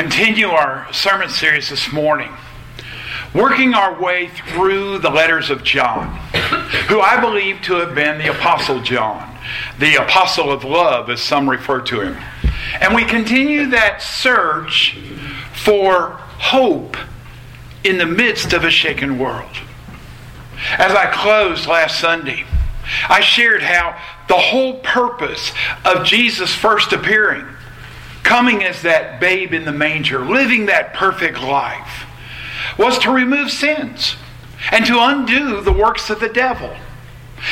continue our sermon series this morning, working our way through the letters of John, who I believe to have been the Apostle John, the Apostle of Love, as some refer to him. And we continue that search for hope in the midst of a shaken world. As I closed last Sunday, I shared how the whole purpose of Jesus' first appearing coming as that babe in the manger, living that perfect life, was to remove sins and to undo the works of the devil.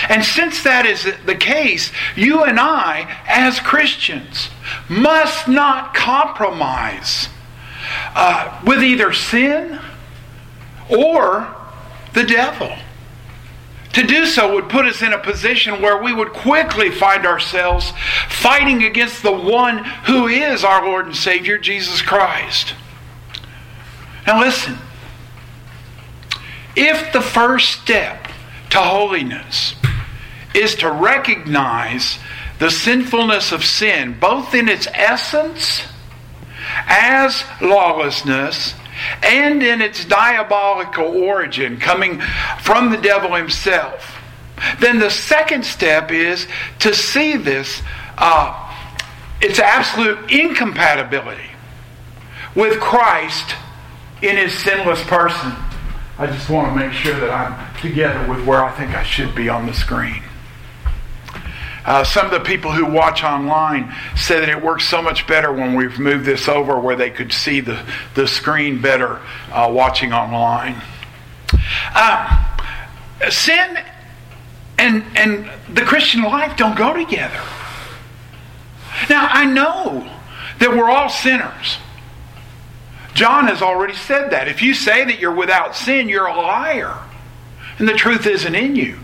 And since that is the case, you and I, as Christians, must not compromise uh, with either sin or the devil. To do so would put us in a position where we would quickly find ourselves fighting against the one who is our Lord and Savior, Jesus Christ. Now, listen. If the first step to holiness is to recognize the sinfulness of sin, both in its essence as lawlessness and in its diabolical origin coming from the devil himself. Then the second step is to see this, uh, its absolute incompatibility with Christ in his sinless person. I just want to make sure that I'm together with where I think I should be on the screen. Uh, some of the people who watch online say that it works so much better when we've moved this over where they could see the, the screen better uh, watching online. Uh, sin and, and the Christian life don't go together. Now, I know that we're all sinners. John has already said that. If you say that you're without sin, you're a liar. And the truth isn't in you.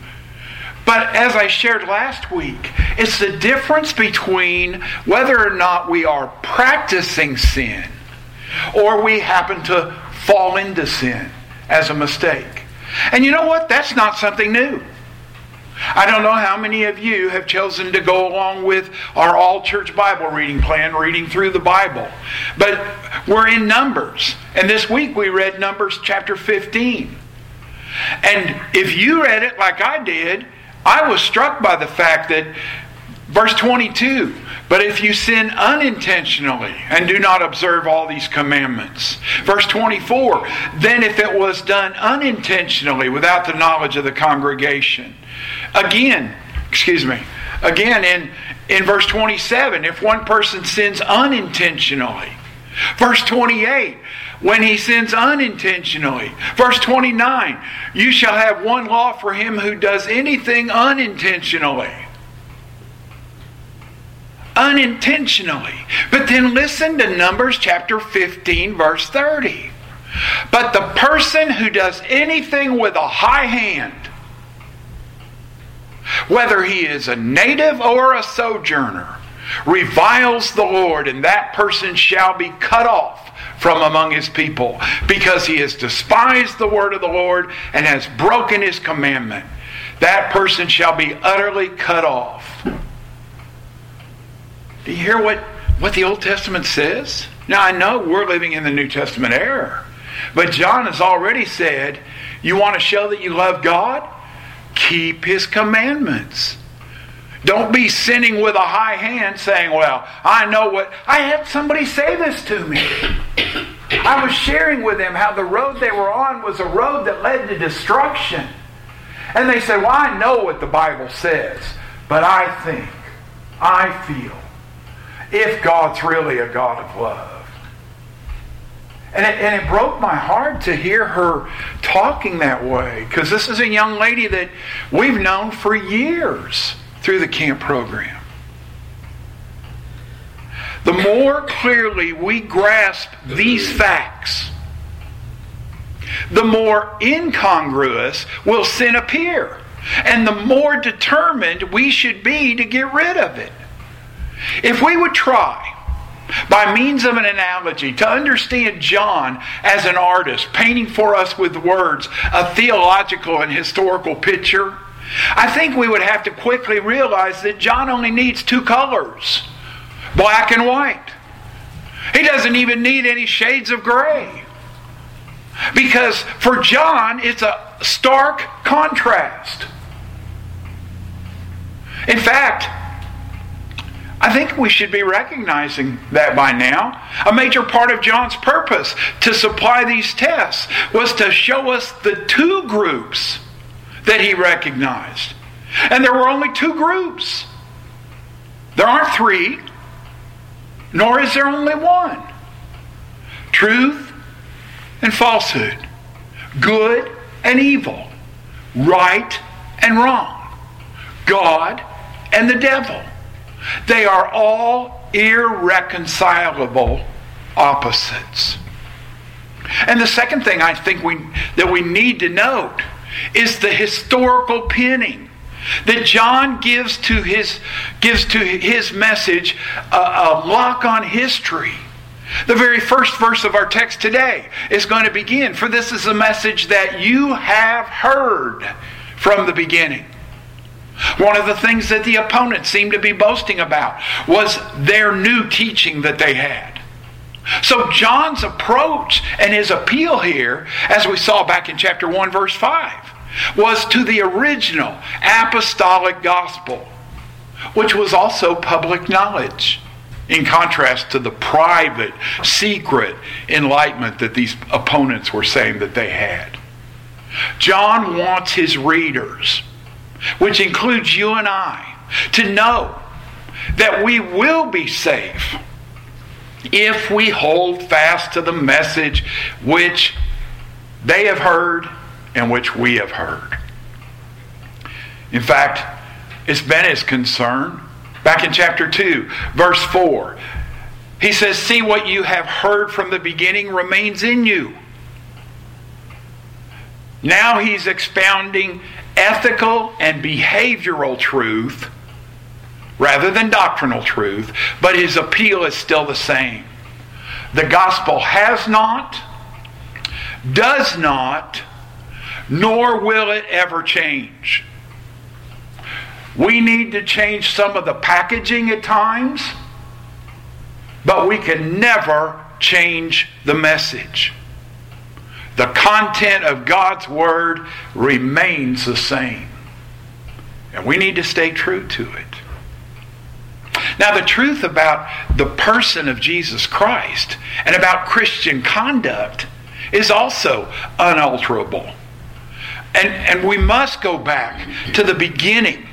But as I shared last week, it's the difference between whether or not we are practicing sin or we happen to fall into sin as a mistake. And you know what? That's not something new. I don't know how many of you have chosen to go along with our all church Bible reading plan, reading through the Bible. But we're in Numbers. And this week we read Numbers chapter 15. And if you read it like I did, I was struck by the fact that verse 22 but if you sin unintentionally and do not observe all these commandments. Verse 24, then if it was done unintentionally without the knowledge of the congregation. Again, excuse me, again in, in verse 27, if one person sins unintentionally. Verse 28, when he sins unintentionally. Verse 29 You shall have one law for him who does anything unintentionally. Unintentionally. But then listen to Numbers chapter 15, verse 30. But the person who does anything with a high hand, whether he is a native or a sojourner, reviles the Lord, and that person shall be cut off from among his people because he has despised the word of the Lord and has broken his commandment. That person shall be utterly cut off. Do you hear what, what the Old Testament says? Now, I know we're living in the New Testament era, but John has already said, You want to show that you love God? Keep his commandments. Don't be sinning with a high hand saying, Well, I know what. I had somebody say this to me. I was sharing with them how the road they were on was a road that led to destruction. And they said, Well, I know what the Bible says, but I think, I feel, if God's really a God of love. And it, and it broke my heart to hear her talking that way because this is a young lady that we've known for years through the camp program. The more clearly we grasp these facts, the more incongruous will sin appear, and the more determined we should be to get rid of it. If we would try, by means of an analogy, to understand John as an artist, painting for us with words a theological and historical picture, I think we would have to quickly realize that John only needs two colors black and white. He doesn't even need any shades of gray. Because for John, it's a stark contrast. In fact, I think we should be recognizing that by now. A major part of John's purpose to supply these tests was to show us the two groups that he recognized. And there were only two groups. There aren't three, nor is there only one truth and falsehood, good and evil, right and wrong, God and the devil. They are all irreconcilable opposites. And the second thing I think we, that we need to note is the historical pinning that John gives to his, gives to his message a, a lock on history. The very first verse of our text today is going to begin, for this is a message that you have heard from the beginning. One of the things that the opponents seemed to be boasting about was their new teaching that they had. So, John's approach and his appeal here, as we saw back in chapter 1, verse 5, was to the original apostolic gospel, which was also public knowledge, in contrast to the private, secret enlightenment that these opponents were saying that they had. John wants his readers which includes you and I, to know that we will be safe if we hold fast to the message which they have heard and which we have heard. In fact, it's been his concern. Back in chapter 2, verse 4, he says, See what you have heard from the beginning remains in you. Now he's expounding ethical and behavioral truth rather than doctrinal truth, but his appeal is still the same. The gospel has not, does not, nor will it ever change. We need to change some of the packaging at times, but we can never change the message the content of God's Word remains the same. And we need to stay true to it. Now, the truth about the person of Jesus Christ and about Christian conduct is also unalterable. And, and we must go back to the beginning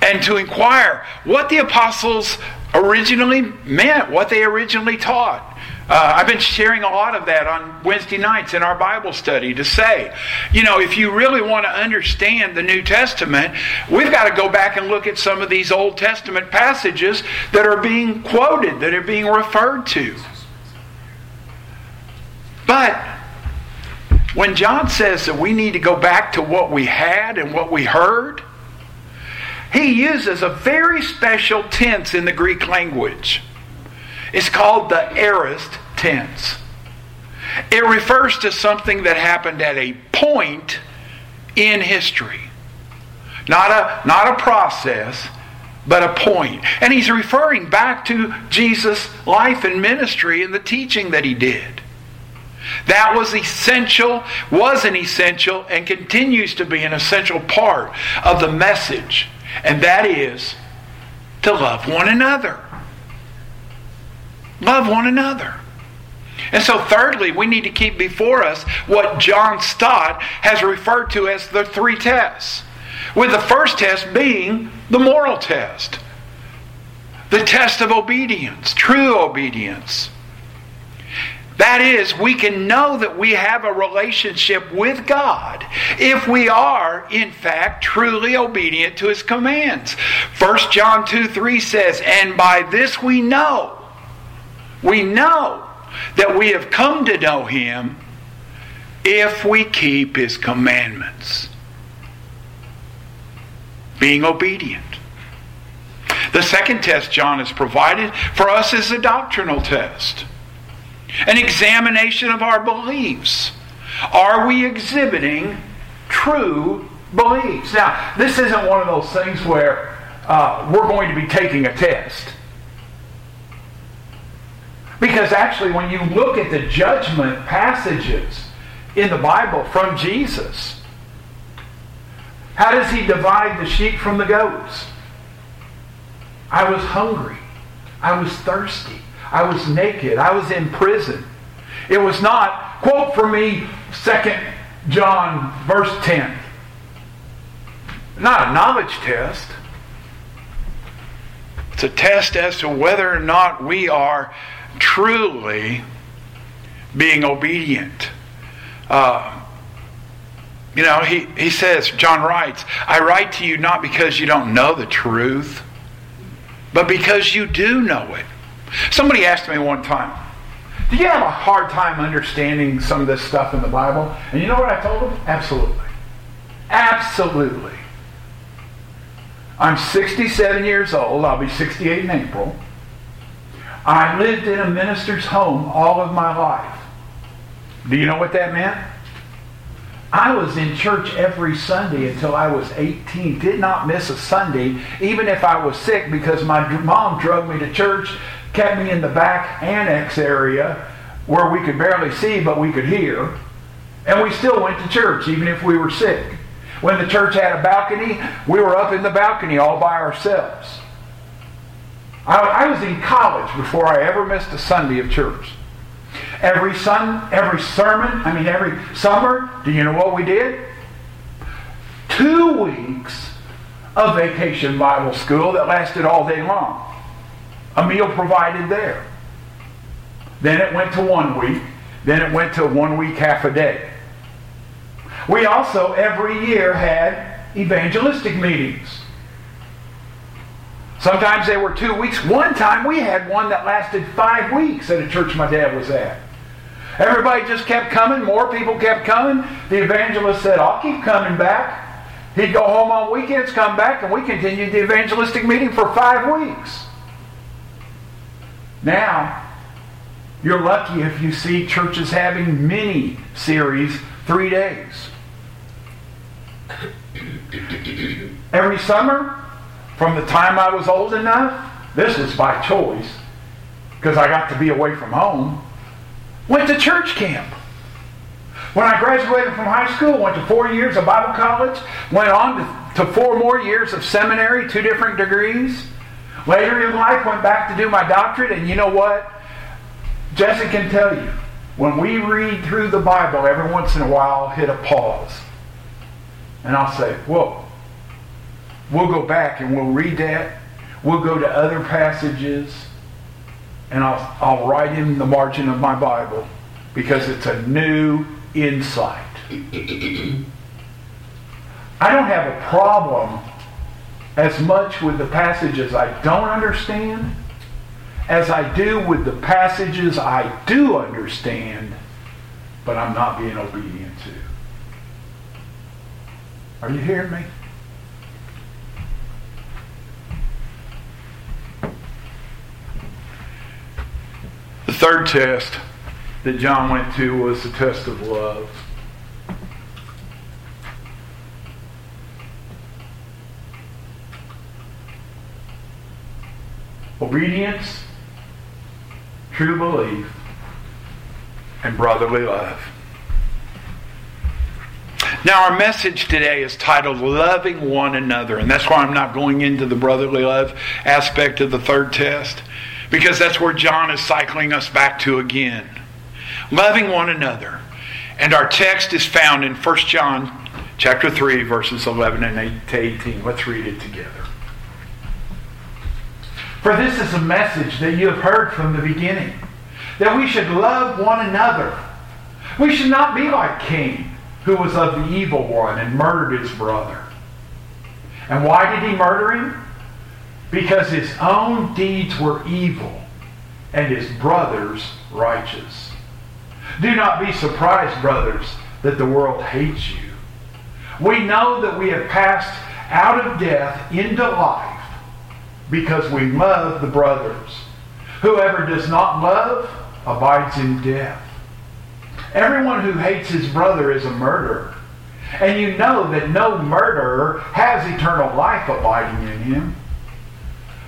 and to inquire what the apostles originally meant, what they originally taught. Uh, I've been sharing a lot of that on Wednesday nights in our Bible study to say, you know, if you really want to understand the New Testament, we've got to go back and look at some of these Old Testament passages that are being quoted, that are being referred to. But when John says that we need to go back to what we had and what we heard, he uses a very special tense in the Greek language. It's called the aorist tense. It refers to something that happened at a point in history. Not a, not a process, but a point. And he's referring back to Jesus' life and ministry and the teaching that he did. That was essential, was an essential, and continues to be an essential part of the message. And that is to love one another. Love one another. And so, thirdly, we need to keep before us what John Stott has referred to as the three tests. With the first test being the moral test, the test of obedience, true obedience. That is, we can know that we have a relationship with God if we are, in fact, truly obedient to His commands. 1 John 2 3 says, And by this we know we know that we have come to know Him if we keep His commandments. Being obedient. The second test John has provided for us is a doctrinal test, an examination of our beliefs. Are we exhibiting true beliefs? Now, this isn't one of those things where uh, we're going to be taking a test. Because actually, when you look at the judgment passages in the Bible from Jesus, how does he divide the sheep from the goats? I was hungry. I was thirsty. I was naked. I was in prison. It was not, quote for me, 2 John verse 10. Not a knowledge test. It's a test as to whether or not we are truly being obedient. Uh, you know, he, he says, John writes, I write to you not because you don't know the truth, but because you do know it. Somebody asked me one time, Do you have a hard time understanding some of this stuff in the Bible? And you know what I told them? Absolutely. Absolutely. I'm 67 years old. I'll be 68 in April. I lived in a minister's home all of my life. Do you know what that meant? I was in church every Sunday until I was 18. Did not miss a Sunday, even if I was sick, because my mom drove me to church, kept me in the back annex area where we could barely see, but we could hear. And we still went to church, even if we were sick. When the church had a balcony, we were up in the balcony all by ourselves. I, I was in college before I ever missed a Sunday of church. Every sun, every sermon, I mean every summer, do you know what we did? Two weeks of vacation Bible school that lasted all day long. A meal provided there. Then it went to one week. Then it went to one week, half a day. We also, every year, had evangelistic meetings. Sometimes they were two weeks. One time we had one that lasted five weeks at a church my dad was at. Everybody just kept coming. More people kept coming. The evangelist said, I'll keep coming back. He'd go home on weekends, come back, and we continued the evangelistic meeting for five weeks. Now, you're lucky if you see churches having mini series three days. Every summer, from the time I was old enough, this was by choice, because I got to be away from home, went to church camp. When I graduated from high school, went to four years of Bible college, went on to, to four more years of seminary, two different degrees. Later in life, went back to do my doctorate, and you know what? Jesse can tell you, when we read through the Bible, every once in a while, hit a pause. And I'll say, whoa, we'll go back and we'll read that. We'll go to other passages. And I'll, I'll write in the margin of my Bible because it's a new insight. I don't have a problem as much with the passages I don't understand as I do with the passages I do understand, but I'm not being obedient to. Are you hearing me? Third test that John went to was the test of love. Obedience, true belief, and brotherly love. Now, our message today is titled Loving One Another, and that's why I'm not going into the brotherly love aspect of the third test, because that's where John is cycling us back to again. Loving one another. And our text is found in 1 John chapter 3, verses 11 and 18. Let's read it together. For this is a message that you have heard from the beginning, that we should love one another. We should not be like Cain who was of the evil one and murdered his brother. And why did he murder him? Because his own deeds were evil and his brother's righteous. Do not be surprised, brothers, that the world hates you. We know that we have passed out of death into life because we love the brothers. Whoever does not love abides in death. Everyone who hates his brother is a murderer. And you know that no murderer has eternal life abiding in him.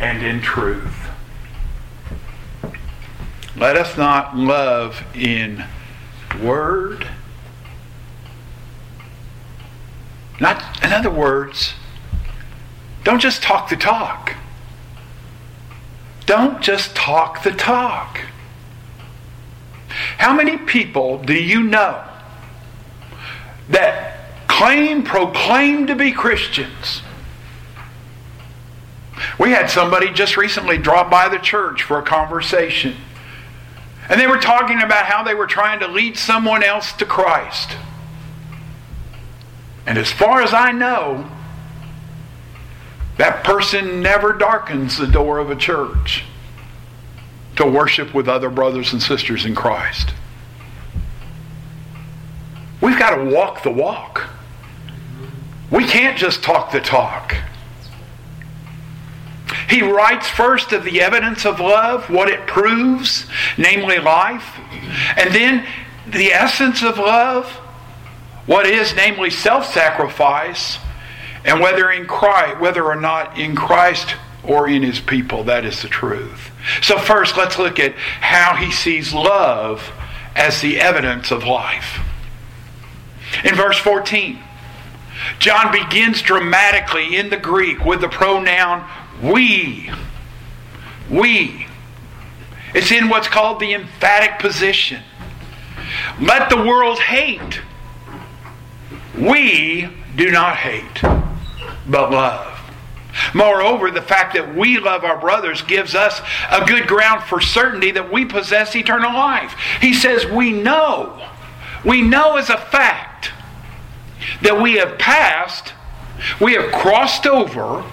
and in truth. Let us not love in word. Not, in other words, don't just talk the talk. Don't just talk the talk. How many people do you know that claim, proclaim to be Christians? We had somebody just recently drop by the church for a conversation. And they were talking about how they were trying to lead someone else to Christ. And as far as I know, that person never darkens the door of a church to worship with other brothers and sisters in Christ. We've got to walk the walk. We can't just talk the talk. He writes first of the evidence of love, what it proves, namely life, and then the essence of love, what is, namely self-sacrifice, and whether in Christ, whether or not in Christ or in his people, that is the truth. So first, let's look at how he sees love as the evidence of life. In verse 14, John begins dramatically in the Greek with the pronoun we. We. It's in what's called the emphatic position. Let the world hate. We do not hate, but love. Moreover, the fact that we love our brothers gives us a good ground for certainty that we possess eternal life. He says, We know, we know as a fact that we have passed, we have crossed over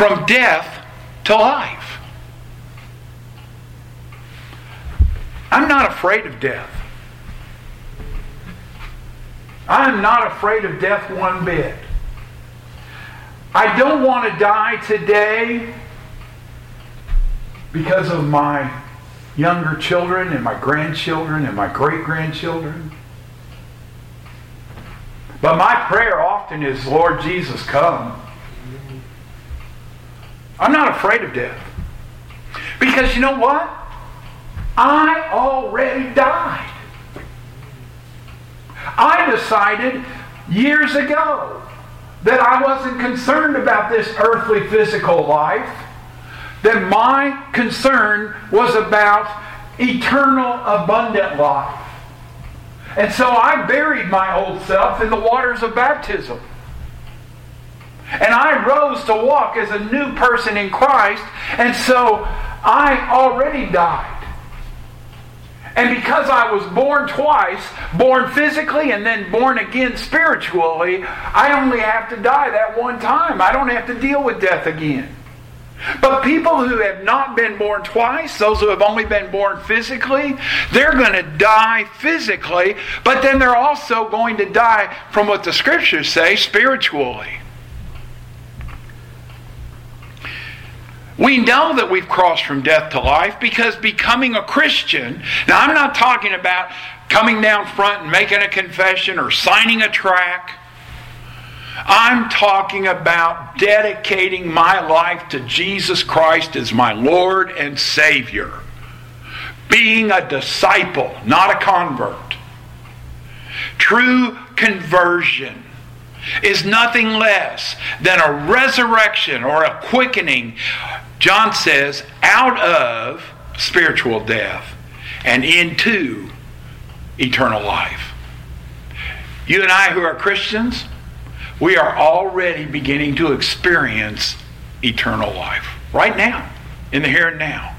from death to life. I'm not afraid of death. I'm not afraid of death one bit. I don't want to die today because of my younger children and my grandchildren and my great grandchildren. But my prayer often is, Lord Jesus, come. I'm not afraid of death. Because you know what? I already died. I decided years ago that I wasn't concerned about this earthly physical life, that my concern was about eternal abundant life. And so I buried my old self in the waters of baptism. And I rose to walk as a new person in Christ, and so I already died. And because I was born twice, born physically and then born again spiritually, I only have to die that one time. I don't have to deal with death again. But people who have not been born twice, those who have only been born physically, they're going to die physically, but then they're also going to die from what the scriptures say spiritually. We know that we've crossed from death to life because becoming a Christian, now I'm not talking about coming down front and making a confession or signing a tract. I'm talking about dedicating my life to Jesus Christ as my Lord and Savior. Being a disciple, not a convert. True conversion is nothing less than a resurrection or a quickening John says, out of spiritual death and into eternal life. You and I, who are Christians, we are already beginning to experience eternal life right now, in the here and now.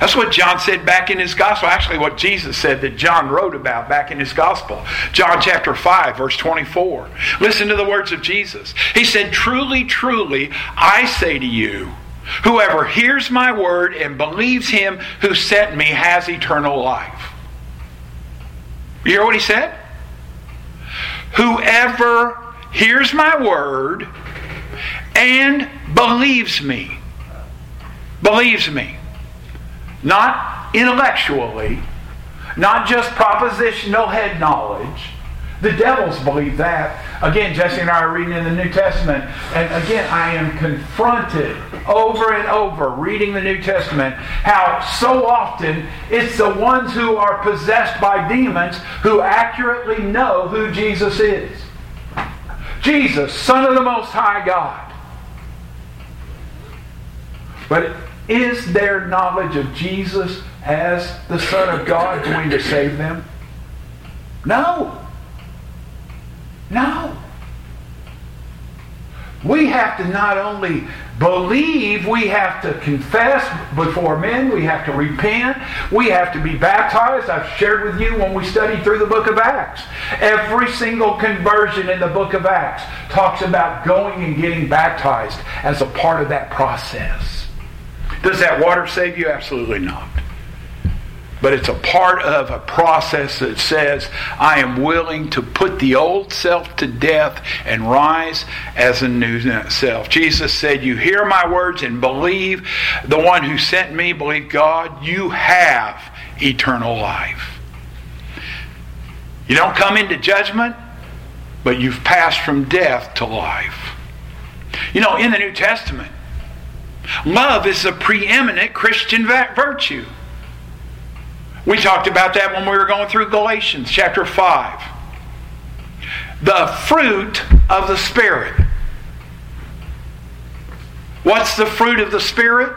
That's what John said back in his gospel. Actually, what Jesus said that John wrote about back in his gospel. John chapter 5, verse 24. Listen to the words of Jesus. He said, Truly, truly, I say to you, Whoever hears my word and believes him who sent me has eternal life. You hear what he said? Whoever hears my word and believes me. Believes me. Not intellectually, not just propositional head knowledge. The devils believe that. Again, Jesse and I are reading in the New Testament, and again, I am confronted over and over reading the New Testament how so often it's the ones who are possessed by demons who accurately know who Jesus is. Jesus, Son of the Most High God. But is their knowledge of Jesus as the Son of God going to save them? No. No. We have to not only believe, we have to confess before men, we have to repent, we have to be baptized. I've shared with you when we studied through the book of Acts. Every single conversion in the book of Acts talks about going and getting baptized as a part of that process. Does that water save you? Absolutely not but it's a part of a process that says, I am willing to put the old self to death and rise as a new self. Jesus said, You hear my words and believe the one who sent me, believe God, you have eternal life. You don't come into judgment, but you've passed from death to life. You know, in the New Testament, love is a preeminent Christian virtue. We talked about that when we were going through Galatians chapter 5. The fruit of the Spirit. What's the fruit of the Spirit?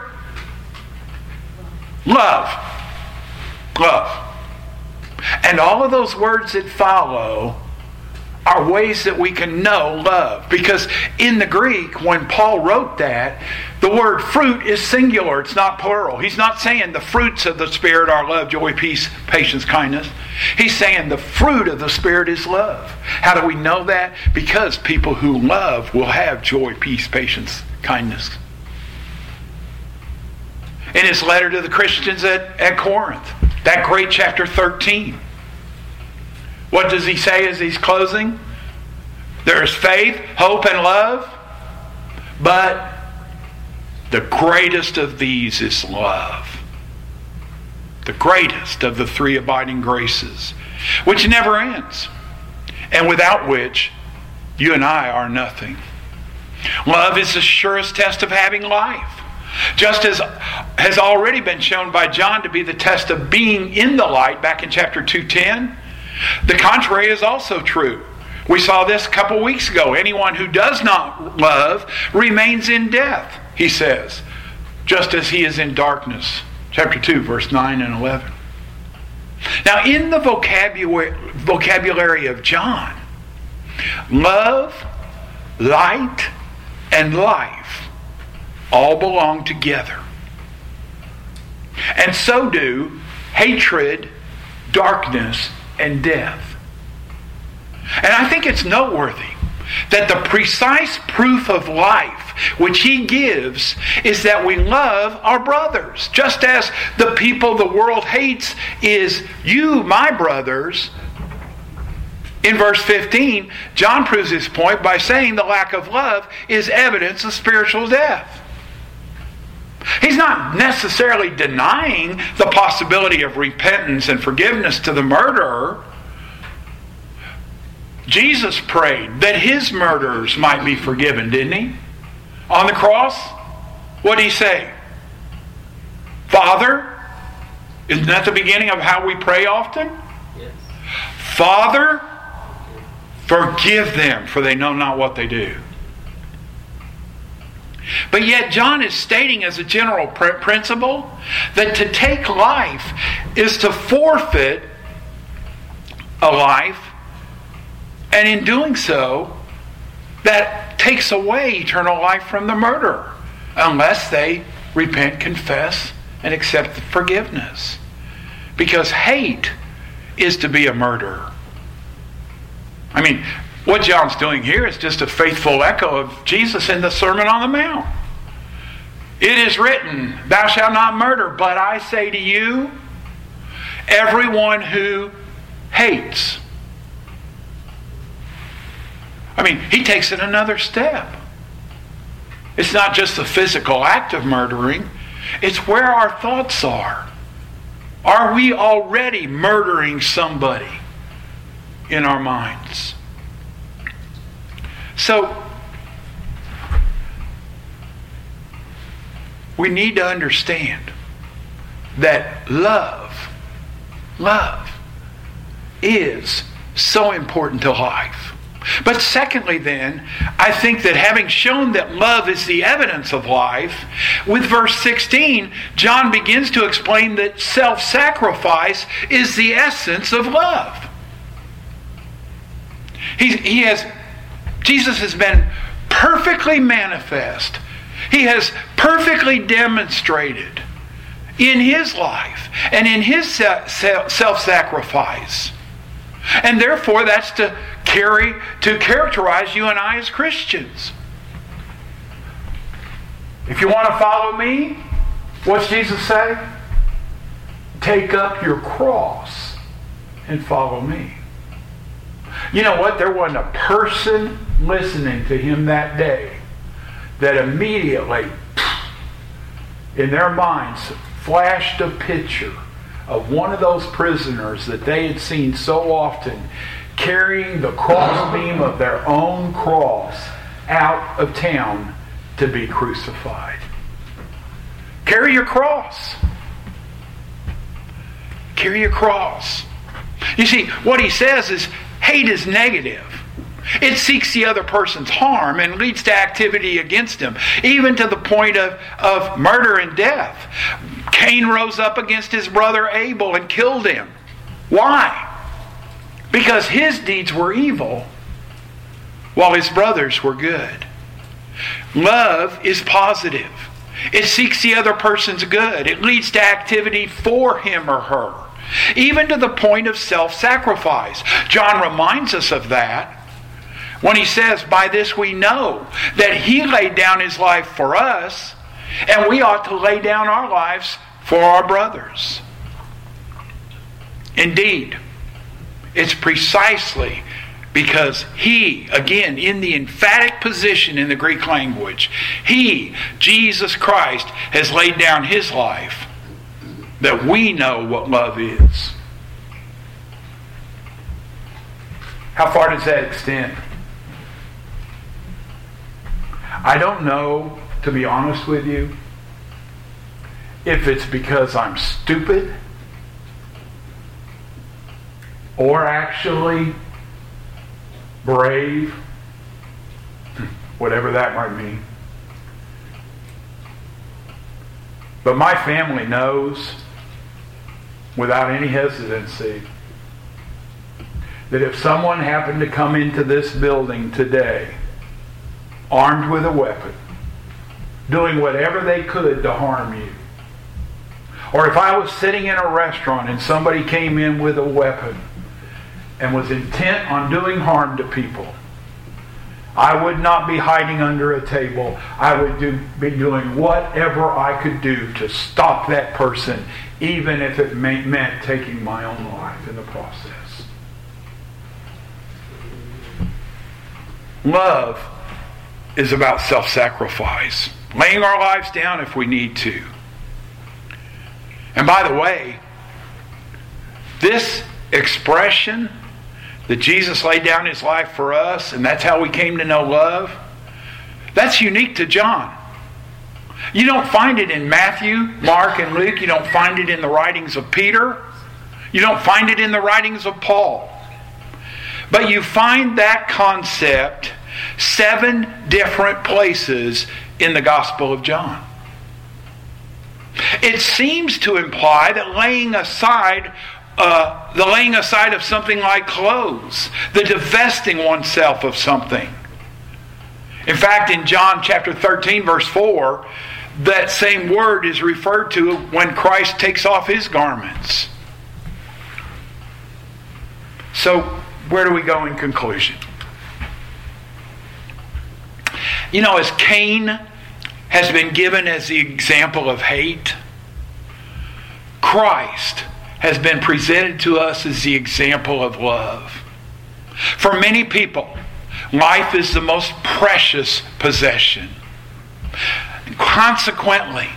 Love. Love. And all of those words that follow are ways that we can know love. Because in the Greek, when Paul wrote that, the word fruit is singular, it's not plural. He's not saying the fruits of the Spirit are love, joy, peace, patience, kindness. He's saying the fruit of the Spirit is love. How do we know that? Because people who love will have joy, peace, patience, kindness. In his letter to the Christians at, at Corinth, that great chapter 13. What does he say as he's closing? There's faith, hope, and love, but the greatest of these is love. The greatest of the three abiding graces, which never ends, and without which you and I are nothing. Love is the surest test of having life. Just as has already been shown by John to be the test of being in the light back in chapter 210, the contrary is also true. We saw this a couple weeks ago. Anyone who does not love remains in death, he says, just as he is in darkness. Chapter 2, verse 9 and 11. Now, in the vocabulary, vocabulary of John, love, light, and life all belong together. And so do hatred, darkness, and death. And I think it's noteworthy that the precise proof of life which he gives is that we love our brothers. Just as the people the world hates is you, my brothers. In verse 15, John proves his point by saying the lack of love is evidence of spiritual death. He's not necessarily denying the possibility of repentance and forgiveness to the murderer. Jesus prayed that his murderers might be forgiven, didn't he? On the cross, what did he say? Father, isn't that the beginning of how we pray often? Yes. Father, forgive them, for they know not what they do. But yet, John is stating as a general principle that to take life is to forfeit a life, and in doing so, that takes away eternal life from the murderer unless they repent, confess, and accept forgiveness. Because hate is to be a murderer. I mean, what John's doing here is just a faithful echo of Jesus in the Sermon on the Mount. It is written, Thou shalt not murder, but I say to you, everyone who hates. I mean, he takes it another step. It's not just the physical act of murdering, it's where our thoughts are. Are we already murdering somebody in our minds? So, we need to understand that love, love is so important to life. But secondly, then, I think that having shown that love is the evidence of life, with verse 16, John begins to explain that self sacrifice is the essence of love. He, he has, Jesus has been perfectly manifest. He has perfectly demonstrated in his life and in his self sacrifice. And therefore, that's to carry to characterize you and I as Christians. If you want to follow me, what's Jesus say? Take up your cross and follow me. You know what? There wasn't a person listening to him that day that immediately, in their minds, flashed a picture of one of those prisoners that they had seen so often carrying the crossbeam of their own cross out of town to be crucified. Carry your cross. Carry your cross. You see, what he says is hate is negative. It seeks the other person's harm and leads to activity against him, even to the point of, of murder and death. Cain rose up against his brother Abel and killed him. Why? Because his deeds were evil while his brothers were good. Love is positive. It seeks the other person's good. It leads to activity for him or her, even to the point of self sacrifice. John reminds us of that when he says, By this we know that he laid down his life for us, and we ought to lay down our lives for our brothers. Indeed, it's precisely because he, again, in the emphatic position in the Greek language, he, Jesus Christ, has laid down his life that we know what love is. How far does that extend? I don't know, to be honest with you, if it's because I'm stupid or actually brave, whatever that might mean. But my family knows without any hesitancy that if someone happened to come into this building today armed with a weapon, doing whatever they could to harm you, or if I was sitting in a restaurant and somebody came in with a weapon and was intent on doing harm to people, I would not be hiding under a table. I would do, be doing whatever I could do to stop that person, even if it may, meant taking my own life in the process. Love is about self sacrifice, laying our lives down if we need to. And by the way, this expression that Jesus laid down his life for us, and that's how we came to know love, that's unique to John. You don't find it in Matthew, Mark, and Luke. You don't find it in the writings of Peter. You don't find it in the writings of Paul. But you find that concept seven different places in the Gospel of John. It seems to imply that laying aside uh, the laying aside of something like clothes, the divesting oneself of something. In fact, in John chapter 13, verse 4, that same word is referred to when Christ takes off his garments. So, where do we go in conclusion? You know, as Cain has been given as the example of hate. Christ has been presented to us as the example of love. For many people, life is the most precious possession. Consequently,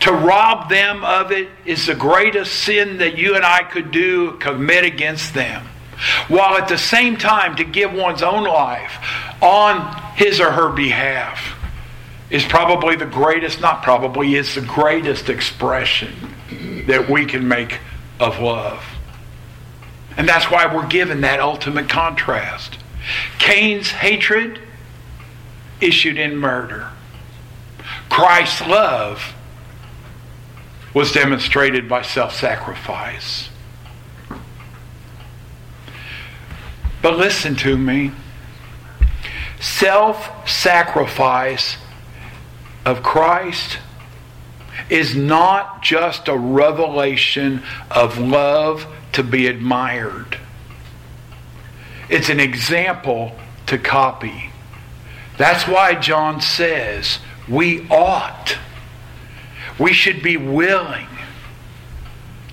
to rob them of it is the greatest sin that you and I could do, commit against them. While at the same time, to give one's own life on his or her behalf is probably the greatest, not probably, is the greatest expression that we can make of love. And that's why we're given that ultimate contrast. Cain's hatred issued in murder. Christ's love was demonstrated by self sacrifice. But listen to me self sacrifice of Christ is not just a revelation of love to be admired. It's an example to copy. That's why John says we ought, we should be willing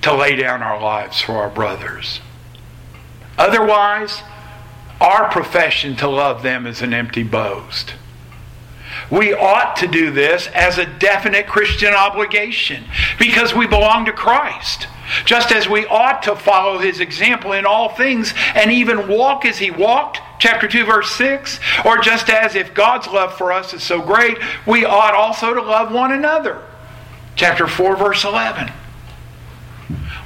to lay down our lives for our brothers. Otherwise, our profession to love them is an empty boast. We ought to do this as a definite Christian obligation because we belong to Christ. Just as we ought to follow his example in all things and even walk as he walked, chapter 2, verse 6, or just as if God's love for us is so great, we ought also to love one another, chapter 4, verse 11.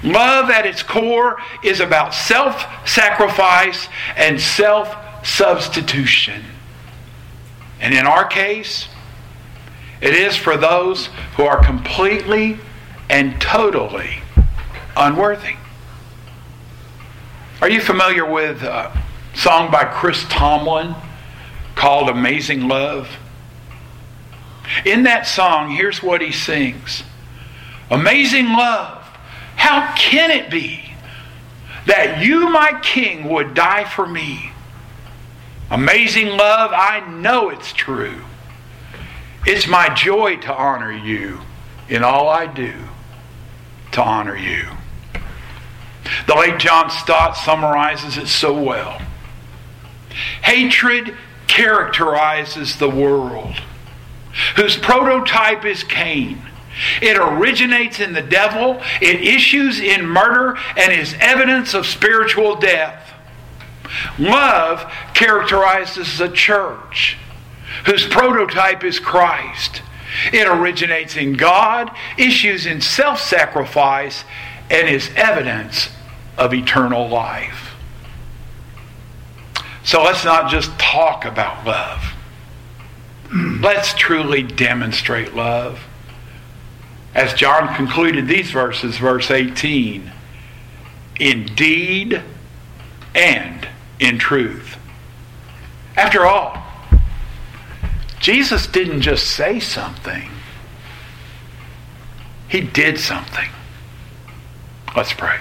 Love at its core is about self sacrifice and self substitution. And in our case, it is for those who are completely and totally unworthy. Are you familiar with a song by Chris Tomlin called Amazing Love? In that song, here's what he sings Amazing love, how can it be that you, my king, would die for me? Amazing love, I know it's true. It's my joy to honor you in all I do to honor you. The late John Stott summarizes it so well. Hatred characterizes the world, whose prototype is Cain. It originates in the devil, it issues in murder, and is evidence of spiritual death. Love characterizes the church, whose prototype is Christ. It originates in God, issues in self sacrifice, and is evidence of eternal life. So let's not just talk about love. Let's truly demonstrate love. As John concluded these verses, verse 18, indeed and in truth. After all, Jesus didn't just say something, He did something. Let's pray.